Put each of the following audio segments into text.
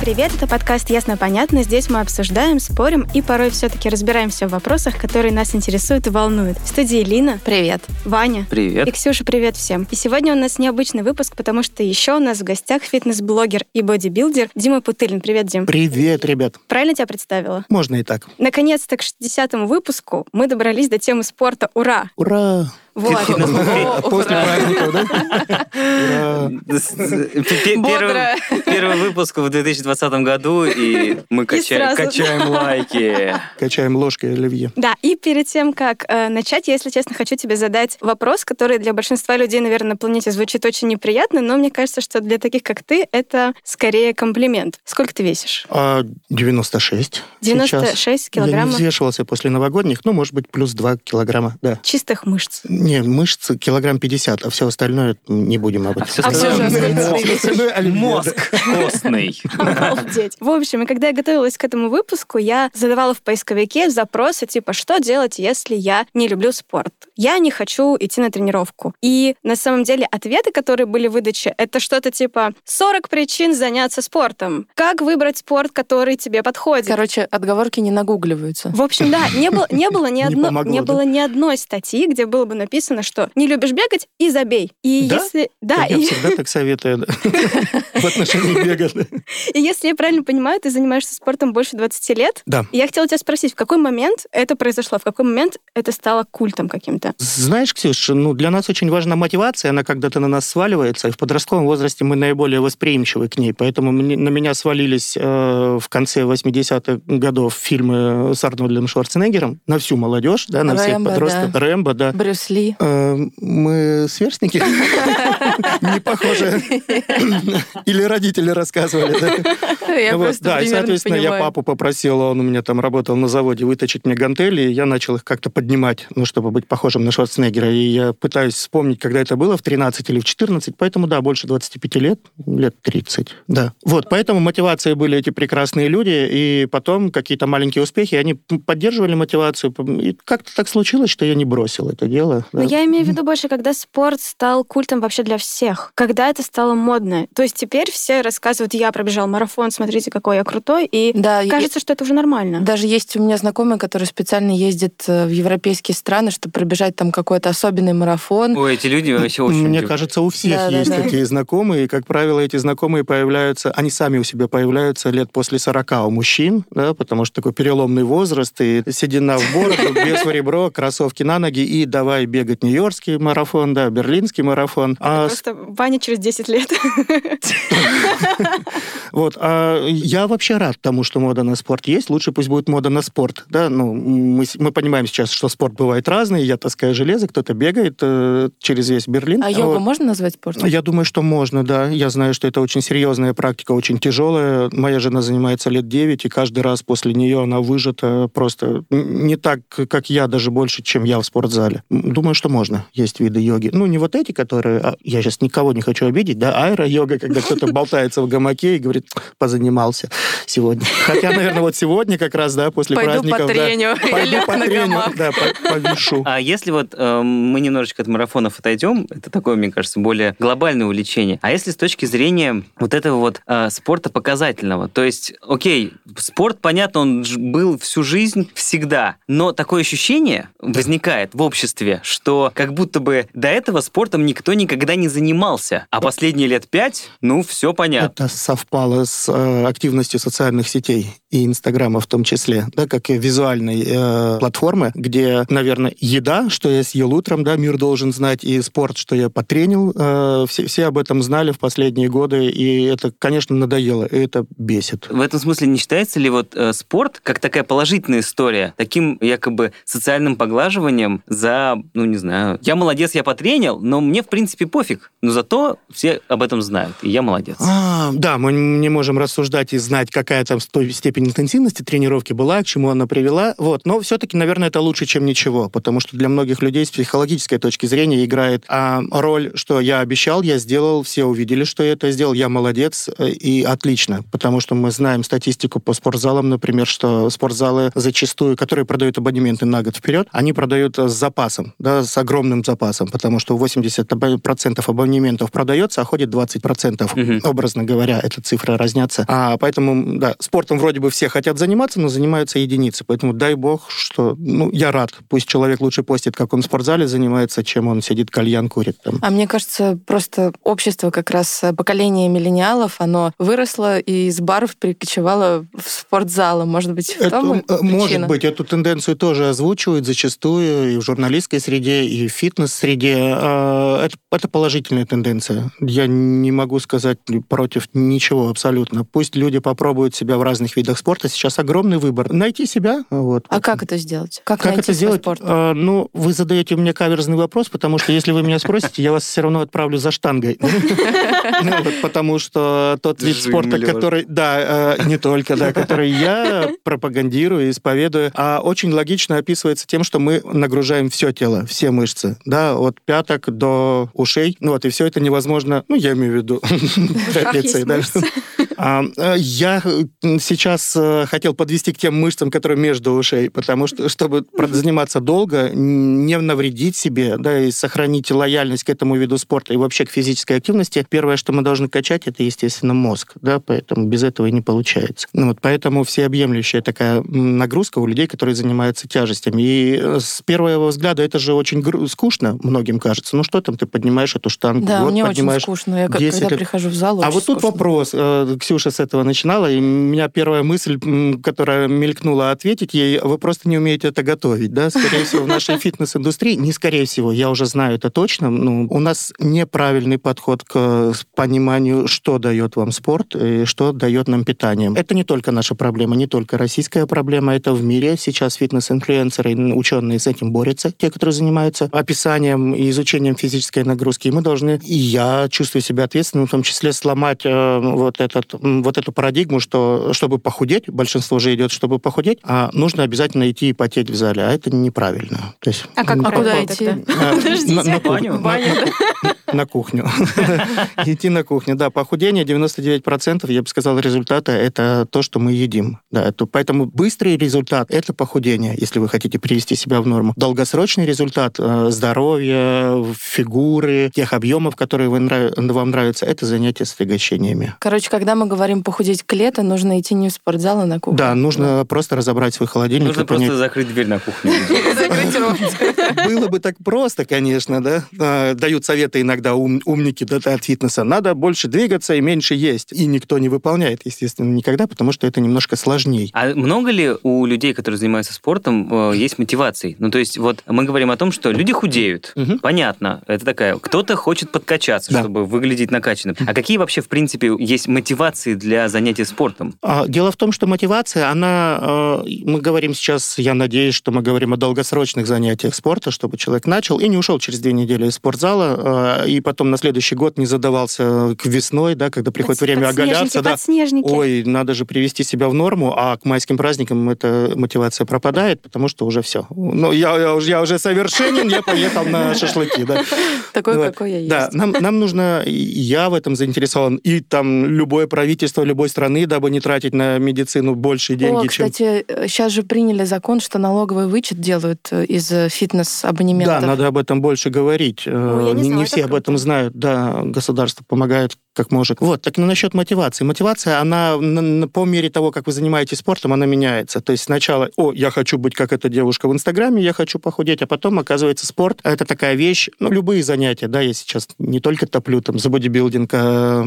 Привет, это подкаст «Ясно-понятно». Здесь мы обсуждаем, спорим и порой все-таки разбираемся в вопросах, которые нас интересуют и волнуют. В студии Лина. Привет. Ваня. Привет. И Ксюша, привет всем. И сегодня у нас необычный выпуск, потому что еще у нас в гостях фитнес-блогер и бодибилдер Дима Путылин. Привет, Дим. Привет, ребят. Правильно тебя представила? Можно и так. Наконец-то к 60-му выпуску мы добрались до темы спорта. Ура! Ура! Вот. После праздников, да? Пе- Первый, выпуск в 2020 году, и мы качаем лайки. Качаем ложкой оливье. Да, и перед тем, как э, начать, я, если честно, хочу тебе задать вопрос, который для большинства людей, наверное, на планете звучит очень неприятно, но мне кажется, что для таких, как ты, это скорее комплимент. Сколько ты весишь? А 96 96 сейчас. Я килограммов не взвешивался после новогодних, ну, может быть, плюс 2 килограмма, да. чистых мышц. Не, мышцы килограмм 50, а все остальное не будем об этом. А всё А всё остальное мозг. костный. Обалдеть. В общем, и когда я готовилась к этому выпуску, я задавала в поисковике запросы типа «Что делать, если я не люблю спорт?» Я не хочу идти на тренировку. И на самом деле ответы, которые были в выдаче, это что-то типа «40 причин заняться спортом», «Как выбрать спорт, который тебе подходит?» Короче, отговорки не нагугливаются. В общем, да, не было, не ни было ни одной статьи, где было бы написано, что не любишь бегать и забей. И Да? если да, Я и, всегда так советую в отношении бега. и если я правильно понимаю, ты занимаешься спортом больше 20 лет. Да. Я хотела тебя спросить, в какой момент это произошло, в какой момент это стало культом каким-то? Знаешь, Ксюш, ну, для нас очень важна мотивация, она когда-то на нас сваливается, и в подростковом возрасте мы наиболее восприимчивы к ней, поэтому на меня свалились э, в конце 80-х годов фильмы с Арнольдом Шварценеггером на всю молодежь, да, на всех подростков. да. Рэмбо, да. Брюс Ли. Э, Мы сверстники? Не похоже. Или родители рассказывали, да? И, соответственно, я папу попросил, он у меня там работал на заводе, выточить мне гантели, и я начал их как-то поднимать, ну, чтобы быть похожим на Шварценеггера. И я пытаюсь вспомнить, когда это было, в 13 или в 14, поэтому, да, больше 25 лет, лет 30, да. Вот, поэтому мотивацией были эти прекрасные люди, и потом какие-то маленькие успехи, они поддерживали мотивацию, и как-то так случилось, что я не бросил это дело. Но да. я имею в виду больше, когда спорт стал культом вообще для всех. Когда это стало модно. То есть теперь все рассказывают, я пробежал марафон, смотрите, какой я крутой. И Да, и- кажется, что это уже нормально. Даже есть у меня знакомый, который специально ездит э, в европейские страны, чтобы пробежать там какой-то особенный марафон. Ой, эти люди вообще очень... Мне кажется, у всех Да, да, есть да. такие знакомые, и, как правило, эти знакомые появляются, они сами у себя появляются лет после 40 у мужчин, да, потому что такой переломный возраст, и седина в бороду, без в ребро, кроссовки на ноги, и давай бегать нью-йоркский марафон, да, берлинский марафон. А с- Просто Ваня через 10 лет. Вот, а я вообще рад тому, что мода на спорт есть. Лучше пусть будет мода на спорт. Да? Ну, мы, мы понимаем сейчас, что спорт бывает разный. Я таскаю железо, кто-то бегает э, через весь Берлин. А йогу Вот. можно назвать спортом? Я думаю, что можно, да. Я знаю, что это очень серьезная практика, очень тяжелая. Моя жена занимается лет 9, и каждый раз после нее она выжата просто не так, как я, даже больше, чем я в спортзале. М, Думаю, что можно. Есть виды йоги. Ну, не вот эти, которые... а, Я сейчас никого не хочу обидеть, да, аэро-йога, когда кто-то болтается в гамаке и говорит, позанимался сегодня. Хотя, наверное, вот сегодня как раз, да, после Пойду праздников... да, потреню, Пойду потреню, гамак. да, по- повишу. А если вот э, мы немножечко от марафонов отойдем, это такое, мне кажется, более глобальное увлечение. А если с точки зрения вот этого вот э, спорта показательного, то есть, окей, спорт, понятно, он был всю жизнь всегда, но такое ощущение возникает в обществе, что как будто бы до этого спортом никто никогда не занимался, а последние лет пять, ну, все понятно. Это совпало с э, активностью социальных сетей и Инстаграма в том числе, да, как визуальной э, платформы, где, наверное, еда, что я съел утром, да, мир должен знать, и спорт, что я потренил, э, все, все об этом знали в последние годы, и это, конечно, надоело, и это бесит. В этом смысле не считается ли вот э, спорт как такая положительная история, таким якобы социальным поглаживанием за, ну, ну, не знаю, я молодец, я потренил, но мне, в принципе, пофиг. Но зато все об этом знают, и я молодец. А, да, мы не можем рассуждать и знать, какая там степень интенсивности тренировки была, к чему она привела. Вот. Но все-таки, наверное, это лучше, чем ничего, потому что для многих людей с психологической точки зрения играет а, роль, что я обещал, я сделал, все увидели, что я это сделал, я молодец, э, и отлично. Потому что мы знаем статистику по спортзалам, например, что спортзалы зачастую, которые продают абонементы на год вперед, они продают с запасом, да, с огромным запасом, потому что 80% абонементов продается, а ходит 20%, Мгм. образно говоря, эта цифра разнятся. А поэтому, да, спортом вроде бы все хотят заниматься, но занимаются единицы. Поэтому дай бог, что, ну, я рад. Пусть человек лучше постит, как он в спортзале занимается, чем он сидит, кальян курит там. А мне кажется, просто общество, как раз э, поколение миллениалов, оно выросло и из баров перекочевало в спортзалы. Может быть, в Это, том э, может причина? быть, эту тенденцию тоже озвучивают зачастую и в журналистской среде, и в фитнес-среде. А, Это, это положительная тенденция. Я не могу сказать против ничего абсолютно. Пусть люди попробуют себя в разных видах спорта. Сейчас огромный выбор. Найти себя. Вот. А как это сделать? Как, Как найти это свой сделать? спорт? А, ну, вы задаете мне каверзный вопрос, потому что если вы меня спросите, я вас все равно отправлю за штангой. Ну, Потому что тот вид спорта, который... Да, э, не только, да, который я пропагандирую, исповедую, а очень логично описывается тем, что мы нагружаем все тело, все мышцы, да, от пяток до ушей. Ну вот, и все это невозможно, ну, я имею в виду трапеции, да. А, э, Я э, сейчас э, хотел подвести к тем мышцам, которые между ушей, потому что, чтобы заниматься долго, не навредить себе, да, и сохранить лояльность к этому виду спорта и вообще к физической активности, первое, что мы должны качать, это, естественно, мозг, да, поэтому без этого и не получается. Ну, вот поэтому всеобъемлющая такая нагрузка у людей, которые занимаются тяжестями. И с первого взгляда это же очень скучно, многим кажется. Ну, что там, ты поднимаешь эту штангу, Да, вот мне очень поднимаешь скучно. Я как- 10 когда лет. прихожу в зал, а очень вот тут скучно. вопрос. Э, Ксюша с этого начинала, и у меня первая мысль, которая мелькнула ответить ей, вы просто не умеете это готовить, да? Скорее всего, в нашей фитнес-индустрии, не скорее всего, я уже знаю это точно, ну, у нас неправильный подход к пониманию, что дает вам спорт и что дает нам питание. Это не только наша проблема, не только российская проблема, это в мире. Сейчас фитнес-инфлюенсеры, ученые с этим борются, те, которые занимаются описанием и изучением физической нагрузки. И мы должны, и я чувствую себя ответственным, в том числе сломать э, вот, этот, вот эту парадигму, что чтобы похудеть, большинство же идет, чтобы похудеть, а нужно обязательно идти и потеть в зале, а это неправильно. То есть, А как А куда идти? Подождите. Баню? На- кухню. Идти на кухню. Да, похудение 99%, я бы сказал, результата это то, что мы едим. Да, это, поэтому быстрый результат это похудение, если вы хотите привести себя в норму. Долгосрочный результат э, здоровья, фигуры, тех объемов, которые вы нрав- вам нравятся, это занятие с отягощениями. Короче, когда мы говорим похудеть к лету, нужно идти не в спортзал, а на кухню. Да, нужно просто разобрать свой холодильник Нужно и понять, просто закрыть дверь на кухню. Было бы так просто, конечно, да. А, Дают советы иногда ум- умники да, от фитнеса. Надо больше двигаться и меньше есть. И никто не выполняет, естественно, никогда, потому что это немножко сложней. А много ли у людей, которые занимаются спортом, э, есть мотивации? Ну, то есть, вот мы говорим о том, что люди худеют. Мгм. Понятно, это такая. Кто-то хочет подкачаться, Да. чтобы выглядеть накачанным. А какие вообще, в принципе, есть мотивации для занятий спортом? А, Дело в том, что мотивация, она, э, мы говорим сейчас, я надеюсь, что мы говорим о долгосрочных занятиях спорта, чтобы человек начал и не ушел через две недели из спортзала, э, и потом на следующий год не задавался к весной, да, когда приходит время оголяться, да, ой, надо же привести себя в норму, а к майским праздникам эта мотивация пропадает, потому что уже все. Ну, я, я, уже, я уже совершенен, я поехал на шашлыки, да. Такой, Вот. какой я есть. Да, нам, нам нужно, я в этом заинтересован, и там любое правительство любой страны, дабы не тратить на медицину больше деньги, О, чем... кстати, сейчас же приняли закон, что налоговый вычет делают э, из э, фитнес-абонементов. Да, надо об этом больше говорить. Э, я не не, знала, не все об круто. этом знают. Да, государство помогает как может. Вот, так ну, насчет мотивации. Мотивация, она на- на- по мере того, как вы занимаетесь спортом, она меняется. То есть сначала, о, я хочу быть как эта девушка в Инстаграме, я хочу похудеть, а потом, оказывается, спорт — это такая вещь, ну, любые занятия, да, я сейчас не только топлю там за бодибилдинг, а,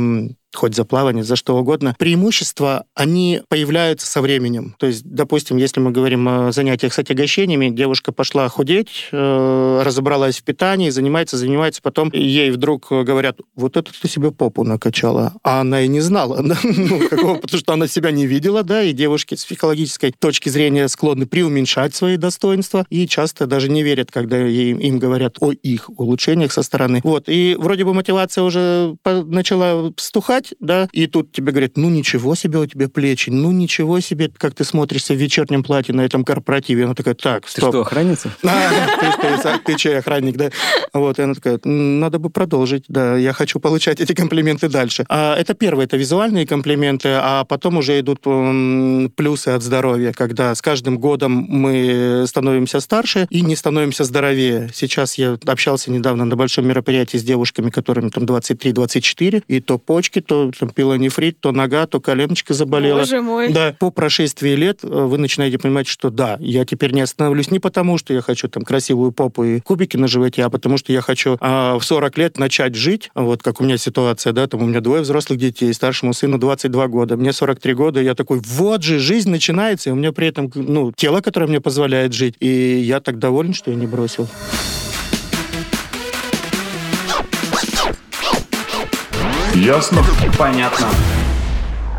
хоть за плавание, за что угодно. Преимущества, они появляются со временем. То есть, допустим, если мы говорим о занятиях с отягощениями, девушка пошла худеть, э, разобралась в питании, занимается, занимается, потом ей вдруг говорят, вот это ты себе попу она качала. А она и не знала, да, ну, какого, потому что она себя не видела, да, и девушки с психологической точки зрения склонны преуменьшать свои достоинства и часто даже не верят, когда им, им говорят о их улучшениях со стороны. Вот, и вроде бы мотивация уже начала стухать, да, и тут тебе говорят, ну ничего себе у тебя плечи, ну ничего себе, как ты смотришься в вечернем платье на этом корпоративе. Она такая, так, Ты стоп. что, охранница? Ты, ты- ты чей охранник, да? Вот, и она такая, «М, надо бы продолжить, да, я хочу получать эти комплименты дальше. А, это первое, это визуальные комплименты, а потом уже идут плюсы от здоровья, когда с каждым годом мы становимся старше и не становимся здоровее. Сейчас я общался недавно на большом мероприятии с девушками, которым там 23-24, и то почки, то там пилонефрит, то нога, то коленочка заболела. Боже мой. Да, по прошествии лет э, вы начинаете понимать, что да, я теперь не остановлюсь не потому, что я хочу там красивую попу и кубики на животе, а потому что я хочу а, в 40 лет начать жить, вот как у меня ситуация, да, там у меня двое взрослых детей, старшему сыну 22 года, мне 43 года, я такой, вот же, жизнь начинается, и у меня при этом, ну, тело, которое мне позволяет жить, и я так доволен, что я не бросил. Ясно? Понятно.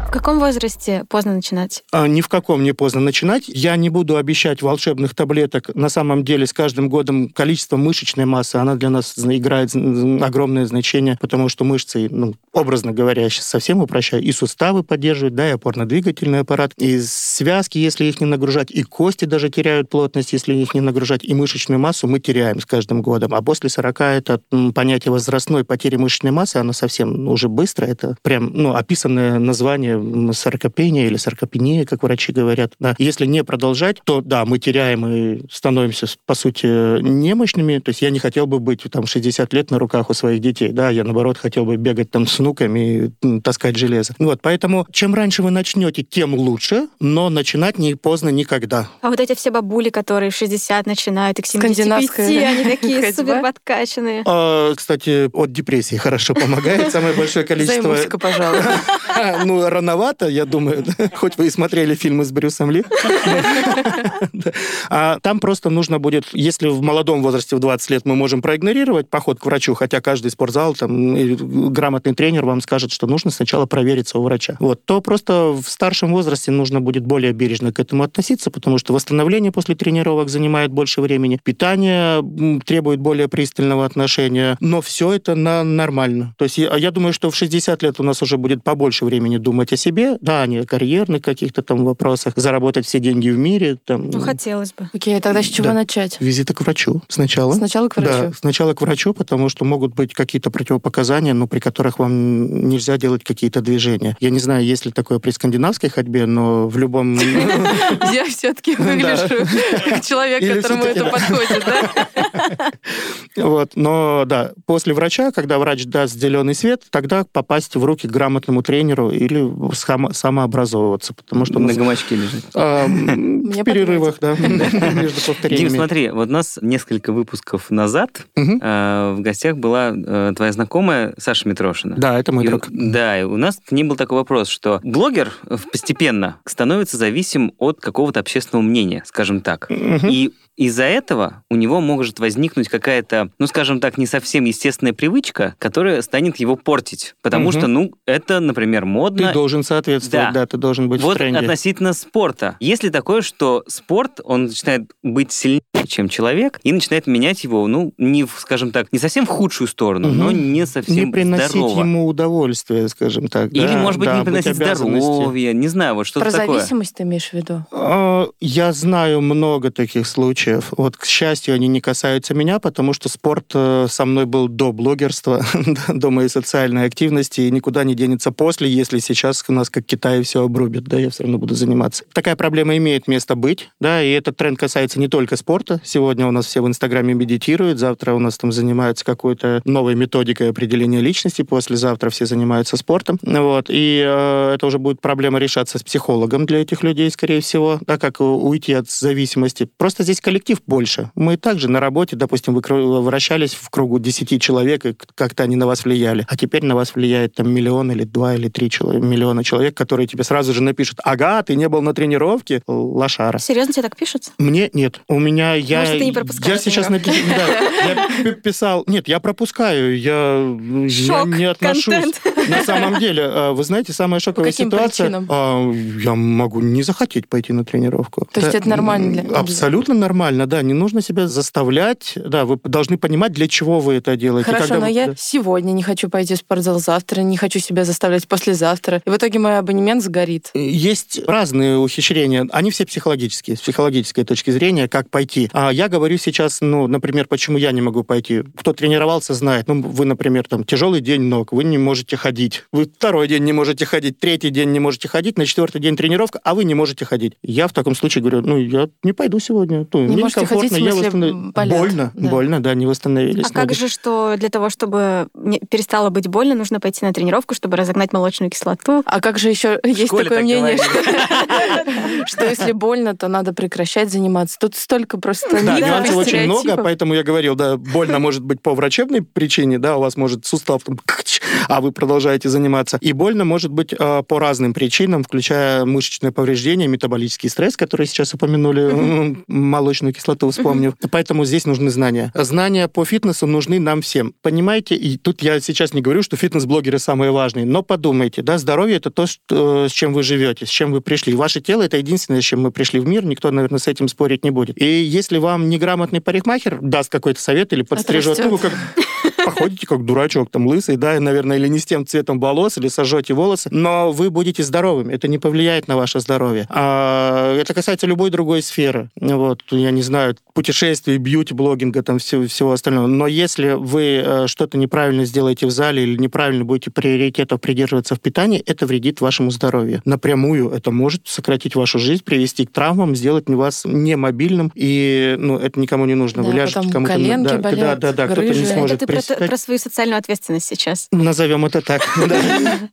В каком возрасте поздно начинать? А, Ни в каком не поздно начинать. Я не буду обещать волшебных таблеток. На самом деле, с каждым годом количество мышечной массы, она для нас играет огромное значение, потому что мышцы, ну, образно говоря, сейчас совсем упрощаю, и суставы поддерживают, да, и опорно-двигательный аппарат, и связки, если их не нагружать, и кости даже теряют плотность, если их не нагружать, и мышечную массу мы теряем с каждым годом. А после 40 это понятие возрастной потери мышечной массы, оно совсем ну, уже быстро, это прям, ну, описанное название саркопения или саркопения, как врачи говорят. Да. Если не продолжать, то да, мы теряем и становимся, по сути, немощными. То есть я не хотел бы быть там 60 лет на руках у своих детей. Да, я, наоборот, хотел бы бегать там с внуками и таскать железо. Вот, поэтому чем раньше вы начнете, тем лучше, но начинать не поздно никогда. А вот эти все бабули, которые в 60 начинают, и к 75, Скандинавская они такие супер подкачанные. А, кстати, от депрессии хорошо помогает. Самое большое количество... Займусь-ка, пожалуй. Ну, рановато, я думаю. Хоть вы и смотрели фильмы с Брюсом Ли. А там просто нужно будет, если в молодом возрасте, в 20 лет, мы можем проигнорировать поход к врачу, хотя каждый спортзал, там, грамотный тренер вам скажет, что нужно сначала провериться у врача. Вот, то просто в старшем возрасте нужно будет более бережно к этому относиться, потому что восстановление после тренировок занимает больше времени, питание требует более пристального отношения, но все это на нормально. То есть я, я думаю, что в 60 лет у нас уже будет побольше времени думать о себе, да, не о карьерных каких-то там вопросах, заработать все деньги в мире, там, Ну, хотелось бы. Окей, а тогда с чего Да. начать? визита к врачу сначала. Сначала к Да, врачу. сначала к врачу, потому что могут быть какие-то противопоказания, ну, при которых вам нельзя делать какие-то движения. Я не знаю, есть ли такое при скандинавской ходьбе, но в любом... Я все-таки выгляжу как человек, которому это да. подходит, да? Вот, но да, после врача, когда врач даст зеленый свет, тогда попасть в руки к грамотному тренеру или сам- самообразовываться, потому что На нас, гамачке лежит. а, Мне в перерывах, да, между повторениями. Дим, смотри, вот у нас несколько выпусков назад э, в гостях была э, твоя знакомая Саша Митрошина. Да, это мой друг. да, и у нас к ней был такой вопрос, что блогер э, постепенно становится зависим от какого-то общественного мнения, скажем так. И из-за этого у него может возникнуть какая-то, ну, скажем так, не совсем естественная привычка, которая станет его портить. Потому что, ну, это, например, модно. Ты должен соответствовать, Да. да, ты должен быть в Вот тренде. относительно спорта. Есть ли такое, что спорт, он начинает быть сильнее, чем человек, и начинает менять его, ну, не, в, скажем так, не совсем в худшую сторону, Мгм. но не совсем не приносить здорово. ему удовольствие, скажем так. Или, да, может быть, да, не приносить здоровье, не знаю, вот что-то Про такое. зависимость ты имеешь в виду? А, Я знаю много таких случаев. Вот, к счастью, они не касаются меня, потому что спорт э, со мной был до блогерства, до моей социальной активности, и никуда не денется после, если сейчас у нас, как Китай, все обрубит, да, я все равно буду заниматься. Такая проблема имеет место быть, да, и этот тренд касается не только спорта. Сегодня у нас все в Инстаграме медитируют, завтра у нас там занимаются какой-то новой методикой определения личности, послезавтра все занимаются спортом, вот, и э, это уже будет проблема решаться с психологом для этих людей, скорее всего, да, как уйти от зависимости. Просто здесь коллектив больше. Мы также на работе, допустим, вы вращались в кругу 10 человек, и как-то они на вас влияли, а теперь на вас влияет там миллион или два или три чело- миллиона человек, которые тебе сразу же напишут, ага, ты не был на тренировке, лошара. Серьезно тебе так пишут? Мне нет. У меня я... Может, ты не пропускаешь Я сейчас напи- да, я писал... Нет, я пропускаю. Я, я Шок, не отношусь. контент. На самом деле, э, вы знаете, самая шоковая ситуация... а, Я могу не захотеть пойти на тренировку. То есть это нормально для- Абсолютно нормально, да. Не нужно себя заставлять. Да, вы должны понимать, для чего вы это делаете. Хорошо, но я сегодня не хочу пойти в спортзал, завтра не хочу себя заставлять послезавтра. И в итоге мой абонемент сгорит. Есть разные ухищрения, они все психологические, с психологической точки зрения, как пойти. А я говорю сейчас, ну, например, почему я не могу пойти. Кто тренировался, знает. Ну, вы, например, там, тяжелый день ног, вы не можете ходить. Вы второй день не можете ходить, третий день не можете ходить, на четвертый день тренировка, а вы не можете ходить. Я в таком случае говорю, ну, я не пойду сегодня. Ну, Не мне можете ходить, в я смысле, восстанов- болят, Больно, да. больно, да, не восстановились. А как ноги. же, что для того, чтобы не- перестало быть больно, нужно пойти на тренировку, чтобы разогнать молочную кислоту? А как же еще есть такое так мнение, что, что если больно, то надо прекращать заниматься. Тут столько просто Да, нюансов очень много, поэтому я говорил, да, больно может быть по врачебной причине, да, у вас может сустав там, а вы продолжаете заниматься. И больно может быть э, по разным причинам, включая мышечное повреждение, метаболический стресс, который сейчас упомянули, молочную кислоту вспомнив. Поэтому здесь нужны знания. Знания по фитнесу нужны нам всем. Понимаете, и тут я сейчас не говорю, что фитнес-блогеры самые важные, но подумайте, да, здоровье это то, что, с чем вы живете, с чем вы пришли. Ваше тело это единственное, с чем мы пришли в мир, никто, наверное, с этим спорить не будет. И если вам неграмотный парикмахер даст какой-то совет или подстрижет, ну, как походите как дурачок, там, лысый, да, наверное, или не с тем цветом волос, или сожжете волосы, но вы будете здоровым, это не повлияет на ваше здоровье. А, это касается любой другой сферы, вот, я не знаю, путешествий, бьюти-блогинга, там, всего, всего остального, но если вы э, что-то неправильно сделаете в зале или неправильно будете приоритетов придерживаться в питании, это вредит вашему здоровью. Напрямую это может сократить вашу жизнь, привести к травмам, сделать вас немобильным, и, ну, это никому не нужно. Да, вы ляжете кому-то... да, да, да, да, кто-то не сможет Это ты про, свою социальную ответственность сейчас. Назовем это так.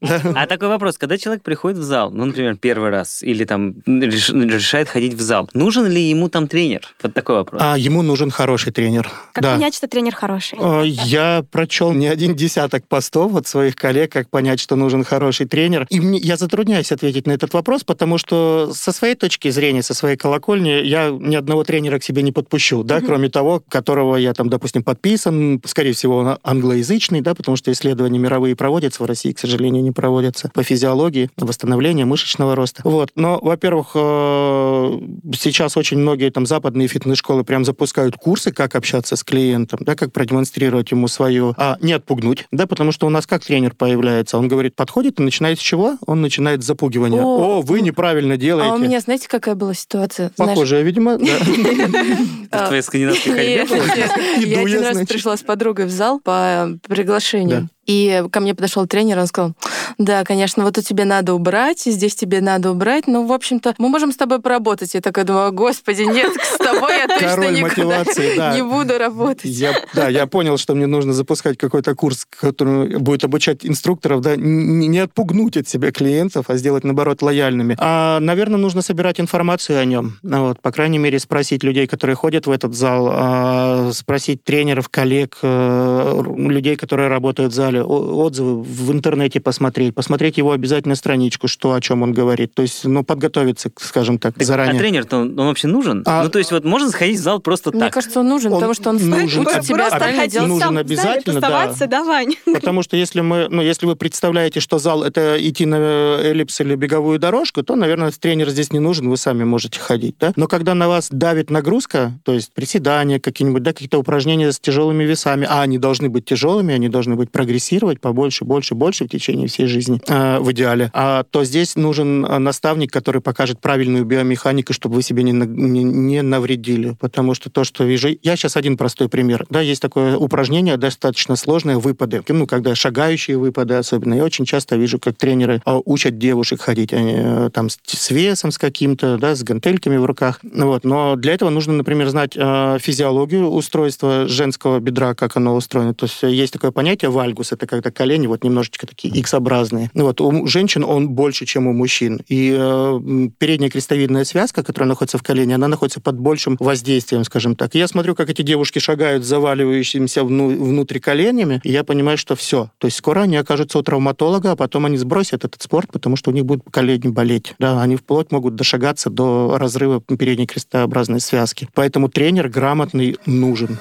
А такой вопрос, когда человек приходит в зал, ну, например, первый раз, или там реш- решает ходить в зал, нужен ли ему там тренер? Вот такой вопрос. А ему нужен хороший тренер. Как понять, что тренер хороший? А, Я прочел не один десяток постов от своих коллег, как понять, что нужен хороший тренер. И мне, я затрудняюсь ответить на этот вопрос, потому что со своей точки зрения, со своей колокольни, я ни одного тренера к себе не подпущу, да, кроме того, которого я там, допустим, подписан, скорее всего, он англоязычный, да, потому что исследования мировые проводятся, в России, к сожалению, не проводятся по физиологии, восстановления мышечного роста. Вот. Но, во-первых, э, сейчас очень многие там западные фитнес-школы прям запускают курсы, как общаться с клиентом, да, как продемонстрировать ему свою, а не отпугнуть, да, потому что у нас как тренер появляется, он говорит, подходит и начинает с чего? Он начинает с запугивания. О, О, вы неправильно делаете. А у меня, знаете, какая была ситуация? Похожая, видимо, да. В твоей скандинавской ходьбе? Иду Я один раз пришла с подругой в зал по приглашению. И ко мне подошел тренер, он сказал, да, конечно, вот тут тебе надо убрать, здесь тебе надо убрать, ну, в общем-то, мы можем с тобой поработать. Я такая думаю, господи, нет, с тобой я точно Король никуда да. не буду работать. Я, да, я понял, что мне нужно запускать какой-то курс, который будет обучать инструкторов, да, не, не отпугнуть от себя клиентов, а сделать, наоборот, лояльными. А, наверное, нужно собирать информацию о нем. Вот, по крайней мере, спросить людей, которые ходят в этот зал, а, спросить тренеров, коллег, э, людей, которые работают в зале, о- отзывы в интернете посмотреть, посмотреть его обязательно страничку, что о чем он говорит. То есть, ну, подготовиться, скажем так, Так, заранее. А тренер-то он, он вообще нужен? А- Ну, то есть вот можно сходить в зал просто Мне так? кажется, он нужен, Он потому что он нужен. А- тебя ходить делать. нужен сам обязательно, да. да, Вань? Потому что если мы, ну, если вы представляете, что зал это идти на эллипс или беговую дорожку, то, наверное, тренер здесь не нужен, вы сами можете ходить, да. Но когда на вас давит нагрузка, то есть приседания какие-нибудь, да, какие-то упражнения с тяжелыми весами, а они должны быть тяжелыми, они должны быть прогрессировать побольше, больше, больше в течение всей жизни э, в идеале, а, то здесь нужен э, наставник, который покажет правильную биомеханику, чтобы вы себе не, не, не навредили. Потому что то, что вижу... Я сейчас один простой пример. Да, есть такое упражнение, достаточно сложное, выпады. Ну, когда шагающие выпады особенно. Я очень часто вижу, как тренеры а, учат девушек ходить они, э, там с, весом, с каким-то, да, с гантельками в руках. Ну Вот. Но для этого нужно, например, знать э, физиологию устройства женского бедра, как оно устроено. То есть э, есть такое понятие вальгус, это когда колени вот немножечко такие X-образные. Ну Вот. У женщин он больше, чем у мужчин. И э, передняя крестовидная связка, которая находится в колене, она находится под большим воздействием, скажем так. И я смотрю, как эти девушки шагают заваливающимися вну- внутрь коленями, и я понимаю, что все. То есть скоро они окажутся у травматолога, а потом они сбросят этот спорт, потому что у них будут колени болеть. Да, они вплоть могут дошагаться до разрыва передней крестообразной связки. Поэтому тренер грамотный нужен.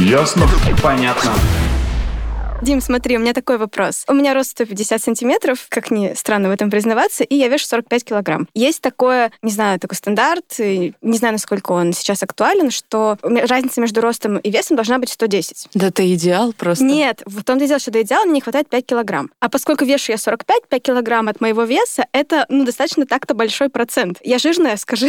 Ясно? Понятно. Дим, смотри, у меня такой вопрос. У меня рост 150 сантиметров, как ни странно в этом признаваться, и я вешу 45 килограмм. Есть такое, не знаю, такой стандарт, и не знаю, насколько он сейчас актуален, что разница между ростом и весом должна быть 110. Да это идеал просто. Нет, в том-то и дело, что до идеала мне не хватает 5 килограмм. А поскольку вешу я 45, 5 килограмм от моего веса, это, ну, достаточно так-то большой процент. Я жирная, скажи.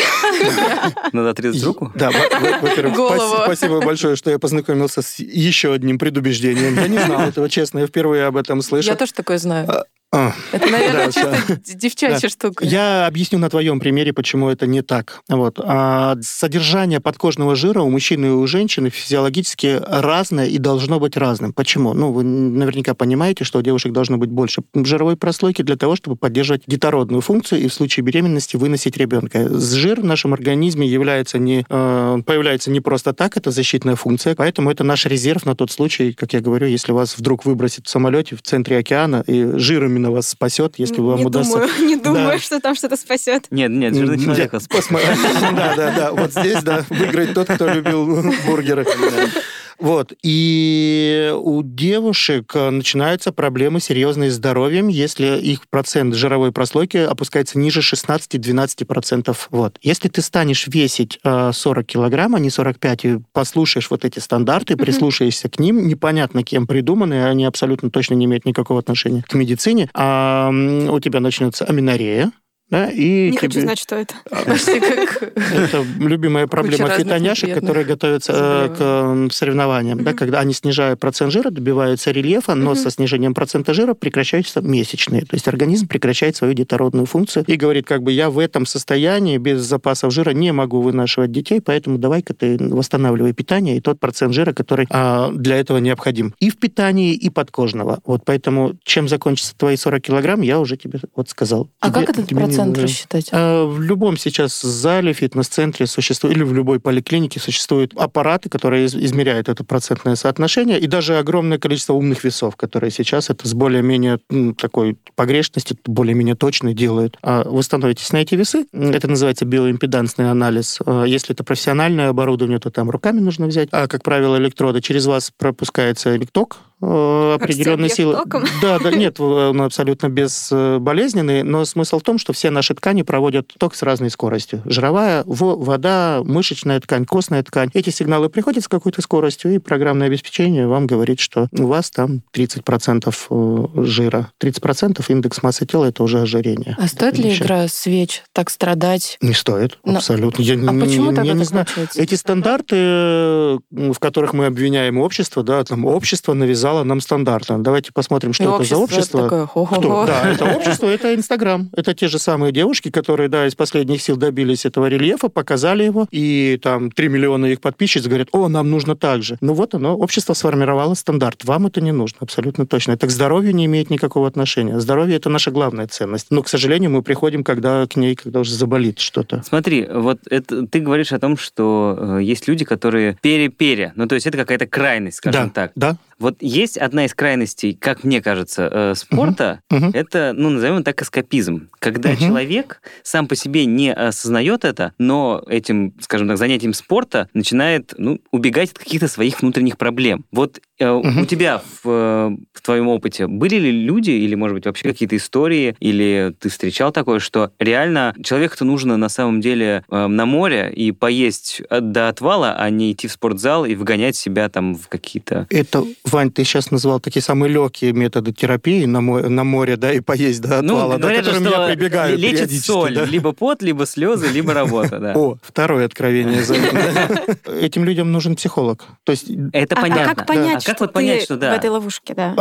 Надо отрезать руку? Да, во- во- во-первых, спасибо большое, что я познакомился с еще одним предубеждением. Я не знал этого, честно, я впервые об этом слышу. Я тоже такое знаю. А, Это, наверное, да, чисто да. девчачья штука. Я объясню на твоем примере, почему это не так. Вот. А содержание подкожного жира у мужчины и у женщины физиологически разное и должно быть разным. Почему? Ну, вы наверняка понимаете, что у девушек должно быть больше жировой прослойки для того, чтобы поддерживать детородную функцию и в случае беременности выносить ребенка. Жир в нашем организме является не, э, появляется не просто так, это защитная функция, поэтому это наш резерв на тот случай, как я говорю, если вас вдруг выбросит в самолете в центре океана, и жир именно вас спасет, если вам не удастся... думаю, не думаю, Да. что там что-то спасет. Нет, нет, жирный человек вас посмо- Да, да, да. Вот здесь, да, выиграет тот, кто любил бургеры. Вот. И у девушек э, начинаются проблемы серьезные с здоровьем, если их процент жировой прослойки опускается ниже 16-12%. Вот. Если ты станешь весить э, 40 килограмм, а не 45, и послушаешь вот эти стандарты, прислушаешься к ним, непонятно кем придуманы, они абсолютно точно не имеют никакого отношения к медицине, а у тебя начнется аминорея, да, и Не хочу тебе- знать, что это. Это любимая проблема фитоняшек, которые готовятся э, к соревнованиям. Да, когда они снижают процент жира, добиваются рельефа, но со снижением процента жира прекращаются месячные. То есть организм прекращает свою детородную функцию и говорит, как бы я в этом состоянии без запасов жира не могу вынашивать детей, поэтому давай-ка ты восстанавливай питание и тот процент жира, который а, для этого необходим. И в питании, и подкожного. Вот поэтому чем закончатся твои 40 килограмм, я уже тебе вот сказал. А как этот процент нужно. рассчитать? А, В любом сейчас зале, фитнес-центре существует, или в любой поликлинике существуют аппараты, которые из- измеряют это процентное соотношение, и даже огромное количество умных весов, которые сейчас это с более-менее такой погрешностью, более-менее точно делают. А Вы становитесь на эти весы, это называется биоимпедансный анализ. А Если это профессиональное оборудование, то там руками нужно взять. А, как правило, электроды через вас пропускается э, определенной Как силы. током? Да, да, нет, он абсолютно безболезненный, но смысл в том, что все наши ткани проводят ток с разной скоростью. Жировая, во- вода, мышечная ткань, костная ткань. Эти сигналы приходят с какой-то скоростью, и программное обеспечение вам говорит, что у вас там 30% э, жира. 30% индекс массы тела – это уже ожирение. А стоит ли Ничего. игра свеч так страдать? Не стоит, Но- абсолютно. Я, А не- почему я тогда не знаю. Эти стандарты, э, в которых мы обвиняем общество, да, там общество навязало нам стандарты. Давайте посмотрим, что И это за общество. такое. Кто? Да, это общество, это Инстаграм. Это те же самые девушки, которые, да, из последних сил добились этого рельефа, показали его, и там 3 миллиона их подписчиц говорят, о, нам нужно так же. Ну вот оно, общество сформировало стандарт. Вам это не нужно, абсолютно точно. Это к здоровью не имеет никакого отношения. Здоровье – это наша главная ценность. Но, к сожалению, мы приходим когда к ней, когда уже заболит что-то. Смотри, вот это, ты говоришь о том, что э, есть люди, которые пере-пере. Ну, то есть это какая-то крайность, скажем да, так. да. Вот есть одна из крайностей, как мне кажется, э, спорта, Мгм. это, ну, назовем так, эскапизм. Когда Мгм. человек сам по себе не осознает это, но этим, скажем так, занятием спорта начинает, ну, убегать от каких-то своих внутренних проблем. Вот э, Мгм. у тебя в, э, в твоем опыте были ли люди, или, может быть, вообще какие-то истории, или ты встречал такое, что реально человеку-то нужно на самом деле э, на море и поесть от- до отвала, а не идти в спортзал и выгонять себя там в какие-то... Это, Вань, ты сейчас назвал такие самые легкие методы терапии на, мо- на море, да, и поесть до отвала, да, Ну, говорят же, которым я что прибегаю лечит соль, да. либо пот, либо слезы, либо работа, да. О, второе откровение. Этим людям нужен психолог. То есть Это А- а понятно. как понять, как вот понять, ты что да? в этой ловушке, да?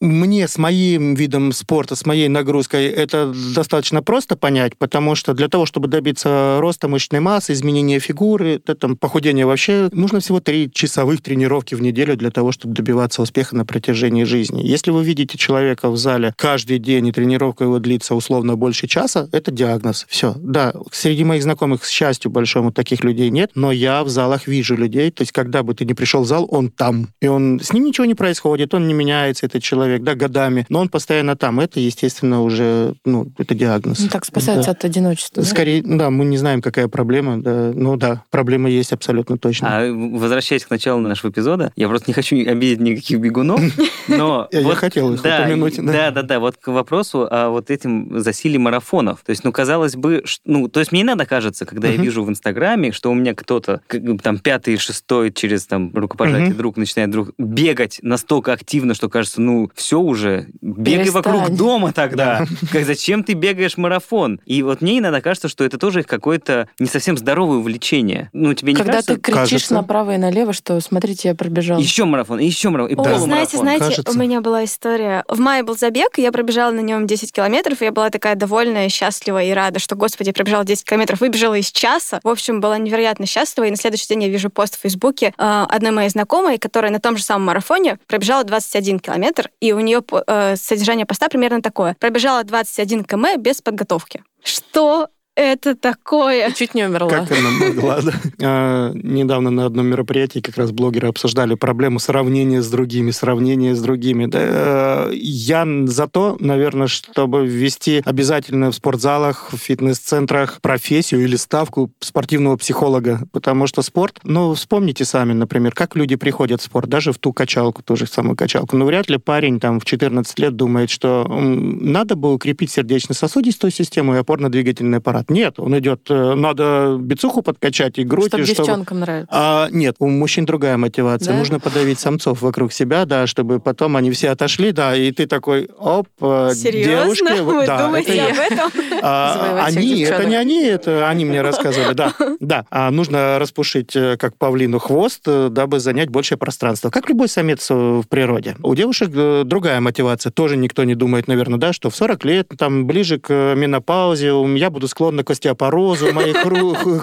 Мне с моим видом спорта, с моей нагрузкой это достаточно просто понять, потому что для того, чтобы добиться роста мышечной массы, изменения фигуры, там, похудения вообще, нужно всего три часовых тренировки в неделю для того, чтобы добиваться успеха на протяжении жизни. Если вы видите человека в зале каждый день, и тренировка его длится условно больше часа, это диагноз. Все. Да, среди моих знакомых, к счастью большому, таких людей нет, но я в залах вижу людей, то есть когда бы ты не пришел в зал, он там. И он, с ним ничего не происходит, он не меняется, этот человек человек, да, годами, но он постоянно там. Это, естественно, уже, ну, это диагноз. Ну, так спасается Да. от одиночества. да? Скорее, да, мы не знаем, какая проблема, да, ну да, проблема есть абсолютно точно. А возвращаясь к началу нашего эпизода, я просто не хочу обидеть никаких бегунов, но... Я хотел их да, упомянуть, да. Да, да, да. Вот к вопросу о вот этим засилии марафонов. То есть, ну, казалось бы, ну, то есть мне не надо кажется, когда я вижу в Инстаграме, что у меня кто-то, там, пятый, шестой через там рукопожатие друг начинает друг бегать настолько активно, что кажется, ну, все уже, бегай Перестань. вокруг дома тогда. Как, зачем ты бегаешь марафон? И вот мне иногда кажется, что это тоже какое-то не совсем здоровое увлечение. Ну, тебе не Когда кажется? ты кричишь Кажется. направо и налево, что смотрите, я пробежал. Еще марафон, и еще марафон, и полумарафон. знаете, знаете, кажется. у меня была история. В мае был забег, и я пробежала на нем 10 километров, и я была такая довольная, счастлива и рада, что, господи, я пробежала 10 километров, выбежала из часа. В общем, была невероятно счастлива, и на следующий день я вижу пост в Фейсбуке э, одной моей знакомой, которая на том же самом марафоне пробежала 21 километр, и у нее э, содержание поста примерно такое. Пробежала 21 км без подготовки. Что это такое? И чуть не умерла. Как она могла, да? А, Недавно на одном мероприятии как раз блогеры обсуждали проблему сравнения с другими, сравнения с другими. Да, Я за то, наверное, чтобы ввести обязательно в спортзалах, в фитнес-центрах профессию или ставку спортивного психолога, потому что спорт, ну, вспомните сами, например, как люди приходят в спорт, даже в ту качалку, ту же самую качалку. Ну, вряд ли парень там в 14 лет думает, что надо бы укрепить сердечно-сосудистую систему и опорно-двигательный аппарат. Нет, он идет, э, надо бицуху подкачать и грудь, Чтобы и чтобы... девчонкам нравится. А, нет, у мужчин другая мотивация. Да? Нужно подавить самцов вокруг себя, да, чтобы потом они все отошли, да, и ты такой, оп, девушки, Серьезно? вот, Вы да, думаете это об этом? А, они, это не они, это они мне рассказывали, да. Да, а нужно распушить, э, как павлину, хвост, э, дабы занять большее пространство. Как любой самец в природе. У девушек другая мотивация. Тоже никто не думает, наверное, да, что в 40 лет, там, ближе к менопаузе, я буду склонна к остеопорозу, мои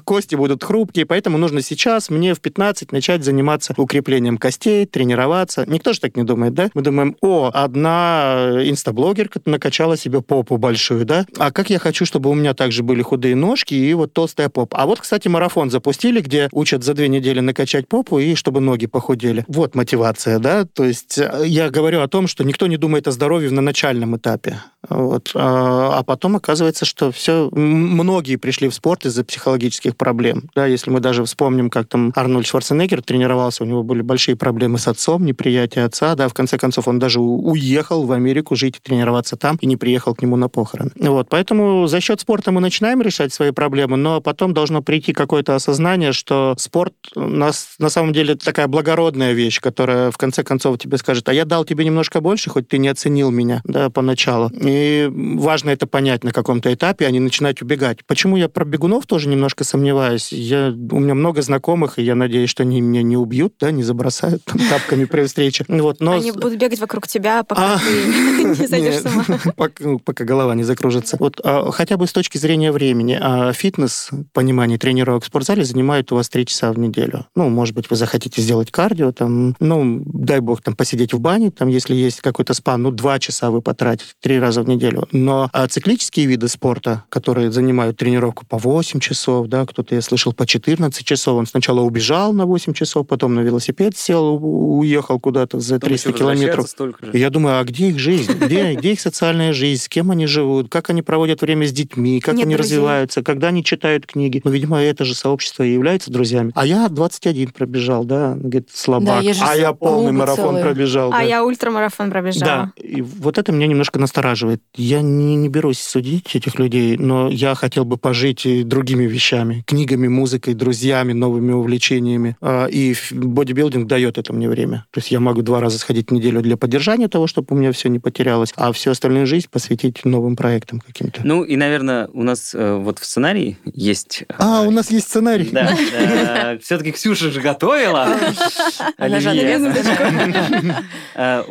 кости будут хрупкие, поэтому нужно сейчас мне в 15 начать заниматься укреплением костей, тренироваться. Никто же так не думает, да? Мы думаем, о, одна инстаблогерка накачала себе попу большую, да? А как я хочу, чтобы у меня также были худые ножки и вот толстая попа. А вот, кстати, марафон запустили, где учат за две недели накачать попу и чтобы ноги похудели. Вот мотивация, да? То есть э, я говорю о том, что никто не думает о здоровье на начальном этапе. Вот. А а потом оказывается, что все... Многие пришли в спорт из-за психологических проблем. Да, если мы даже вспомним, как там Арнольд Шварценеггер тренировался, у него были большие проблемы с отцом, неприятие отца, да, в конце концов он даже уехал в Америку жить и тренироваться там, и не приехал к нему на похороны. Вот, поэтому за счет спорта мы начинаем решать свои проблемы, но потом должно прийти какое-то осознание, что спорт нас на самом деле такая благородная вещь, которая в конце концов тебе скажет, а я дал тебе немножко больше, хоть ты не оценил меня, да, поначалу. И важно это понять на каком-то этапе, а не начинать убегать. Почему я про бегунов тоже немножко сомневаюсь? Я, у меня много знакомых, и я надеюсь, что они меня не убьют, да, не забросают там тапками при встрече. Вот, но... Они будут бегать вокруг тебя, пока А, ты не сойдешь нет, с ума. пока, ну, пока голова не закружится. Вот а, хотя бы с точки зрения времени. А фитнес, понимание тренировок в спортзале занимает у вас три часа в неделю. Ну, может быть, вы захотите сделать кардио, там, ну, дай бог, там, посидеть в бане, там, если есть какой-то спа, ну, два часа вы потратите, три раза в неделю. Но а, циклические виды спорта, которые занимают тренировку по 8 часов, да, кто-то, я слышал, по 14 часов, он сначала убежал на 8 часов, потом на велосипед сел, уехал куда-то за Потом 300 еще километров. И Я думаю, а где их жизнь? Где, где их социальная жизнь? С кем они живут? Как они проводят время с детьми? Как Нет они друзей. развиваются? Когда они читают книги? Ну, видимо, это же сообщество и является друзьями. А я 21 пробежал, да? Говорит, слабак. есть же а я полный марафон целые. пробежал. А да. я ультрамарафон Да, пробежала. и вот это меня немножко настораживает. Я не, не берусь судить этих людей, но я хотел бы пожить и другими вещами. Книгами, музыкой, друзьями, новыми увлечениями. А, И бодибилдинг дает это мне время. То есть я могу два раза сходить в неделю для поддержания того, чтобы у меня все не потерялось, а всю остальную жизнь посвятить новым проектам каким-то. Ну и, наверное, у нас э, вот в сценарии есть... э, А, у нас есть сценарий. Да, все-таки Ксюша же готовила. А,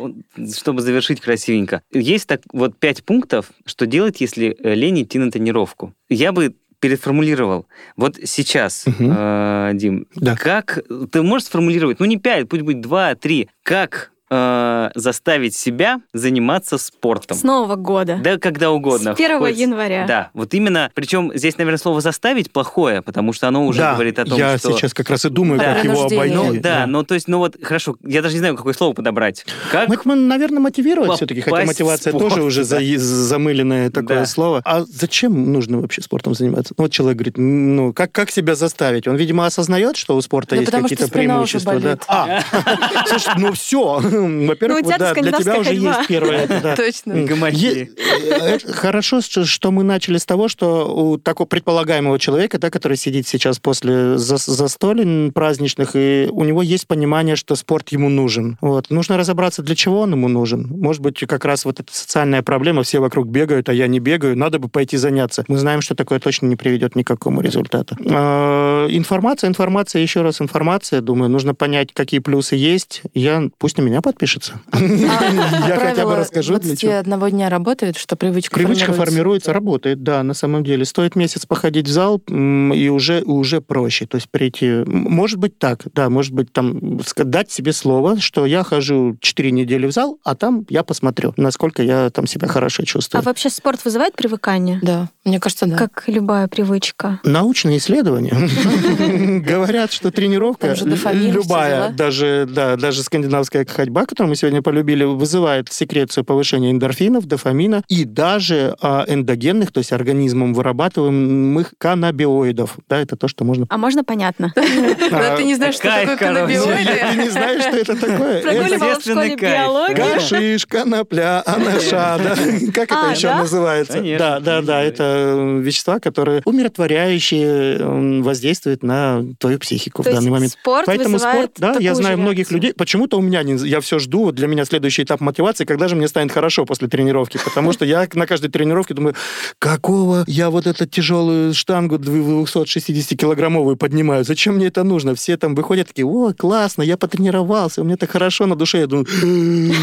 Чтобы завершить красивенько. Есть так вот пять пунктов, что делать, если э, лень идти на тренировку. Я бы переформулировал. Вот сейчас, Мгм. э, Дим, Да. как ты можешь сформулировать, ну не пять, пусть будет два, три, как э, заставить себя заниматься спортом. С Нового года. Да, когда угодно. С 1 Хоть- января. Да, вот именно, причем здесь, наверное, слово «заставить» плохое, потому что оно уже да, говорит о том, я что... сейчас как раз и думаю, Да, как его обойти. Ну, да, ну, то есть, ну вот, хорошо, я даже не знаю, какое слово подобрать. Как? Мы, мы, наверное, мотивировать все-таки, хотя мотивация спорт, тоже уже да. за- замыленное такое Да. слово. А зачем нужно вообще спортом заниматься? Ну, вот человек говорит, ну, как, как себя заставить? Он, видимо, осознает, что у спорта Да есть потому что какие-то преимущества. Да? А, слушай, ну все. Во-первых, Ну, у тебя да, для тебя уже ходьба. есть первое. это да. Точно. Гамаки. Э, это Хорошо, что что мы начали с того, что у такого предполагаемого человека, да, который сидит сейчас после зас- застолий праздничных, и у него есть понимание, что спорт ему нужен. Вот. Нужно разобраться, для чего он ему нужен. Может быть, как раз вот эта социальная проблема, все вокруг бегают, а я не бегаю, надо бы пойти заняться. Мы знаем, что такое точно не приведет ни к какому результату. А, Информация, информация, еще раз информация. Думаю, нужно понять, какие плюсы есть. Я, пусть на меня подпишется. Я хотя бы Правило расскажу, для чего. 21 дня работает, что привычка Привычка формируется, работает, да, на самом деле. Стоит месяц походить в зал, и уже, уже проще. То есть прийти... Может быть так, да, может быть там дать себе слово, что я хожу 4 недели в зал, а там я посмотрю, насколько я там себя хорошо А чувствую. вообще спорт вызывает привыкание? Да, мне кажется, да. Как любая привычка. Научные исследования говорят, что тренировка любая, даже да, даже скандинавская ходьба, которую мы сегодня полюбили, вызывает секрецию повышения эндорфинов, дофамина и даже а, эндогенных, то есть организмом вырабатываемых каннабиоидов. Да, это то, что можно. А можно понятно? Да, ты не знаешь, что такое каннабиоиды? Ты не знаешь, что это такое? Прогуливала в естественный школе кайф. биологию. Гашиш, конопля, анаша, да? Как это А, еще называется? Да, да, да, это э, вещества, которые умиротворяющие м, воздействуют на твою психику в данный момент. спорт Поэтому спорт, да, я знаю многих людей. Почему-то у меня, не, я все жду, вот для меня следующий этап мотивации, когда же мне станет хорошо после тренировки, потому что я на каждой тренировке думаю, какого я вот эту тяжелую штангу 260-килограммовую поднимаю, зачем мне это нужно? Все там выходят такие, о, классно, я потренировался, у меня так хорошо на душе. Я думаю.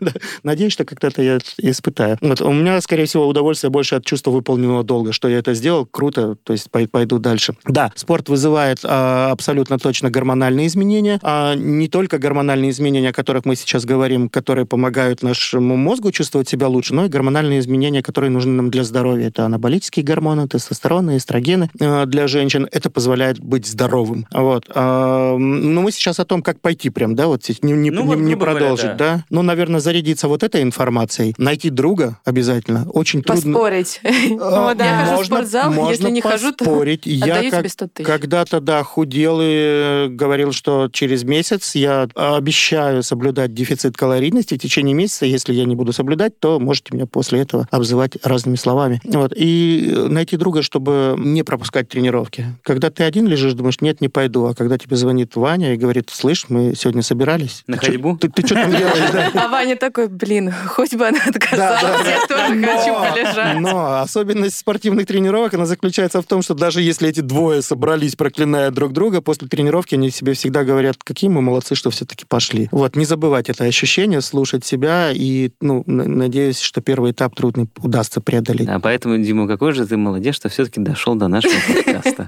Да. надеюсь, что это я испытаю. Вот, у меня, скорее всего, удовольствие больше от чувства выполненного долга, что я это сделал, круто, то есть пой- пойду дальше. Да, спорт вызывает а, абсолютно точно гормональные изменения, а не только гормональные изменения, о которых мы сейчас говорим, которые помогают нашему мозгу чувствовать себя лучше, но и гормональные изменения, которые нужны нам для здоровья. Это анаболические гормоны, тестостероны, эстрогены э, для женщин. Это позволяет быть здоровым. Вот. А, ну, мы сейчас о том, как пойти прям, да, вот не, не, Ну, не- вот, не грубо говоря, продолжить, да. да. Ну, наверное, зарядиться вот этой информацией, найти друга обязательно. Очень трудно. Поспорить. А, да. Я хожу в можно- спортзал, можно если не хожу, то поспорить. Я Отдаю как- тебе 100 тысяч. когда-то, да, худел и говорил, что через месяц я обещаю соблюдать дефицит калорийности в течение месяца. Если я не буду соблюдать, то можете меня после этого обзывать разными словами. Вот. И э, найти друга, чтобы не пропускать тренировки. Когда ты один лежишь, думаешь, нет, не пойду. А когда тебе звонит Ваня и говорит, слышь, мы сегодня собирались. На Ты чё- ходьбу? Ты, ты что там делаешь? да?» А Ваня такой, блин, хоть бы она отказалась, я тоже хочу Но- полежать. Но особенность спортивных тренировок, она заключается в том, что даже если эти двое собрались, проклиная друг друга, после тренировки они себе всегда говорят, какие мы молодцы, что все-таки пошли. Вот, не забывать это ощущение, слушать себя, и, ну, надеюсь, что первый этап трудный удастся преодолеть. А поэтому, Дима, какой же ты молодец, что все-таки дошел до нашего подкаста.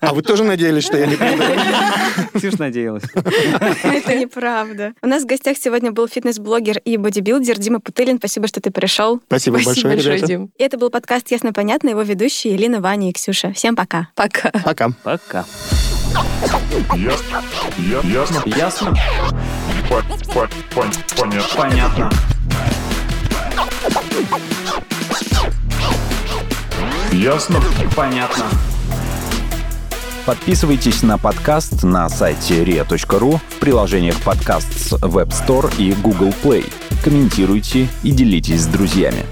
А вы тоже надеялись, что я не приду? Ты ж надеялась. Это неправда. У нас в гостях сегодня был фитнес-блогер и бодибилдер Дима Путылин. Спасибо, что ты пришел. Спасибо Спасибо большое, большое, ребята. Дим. И это был подкаст «Ясно-понятно», его ведущие Елена, Ваня и Ксюша. Всем пока. Пока. Пока. Пока. Ясно. Ясно. Ясно? По- по- пон- Понятно. Понятно. Ясно. Понятно. Подписывайтесь на подкаст на сайте ria.ru в приложениях подкаст с Web Store и Google Play. Комментируйте и делитесь с друзьями.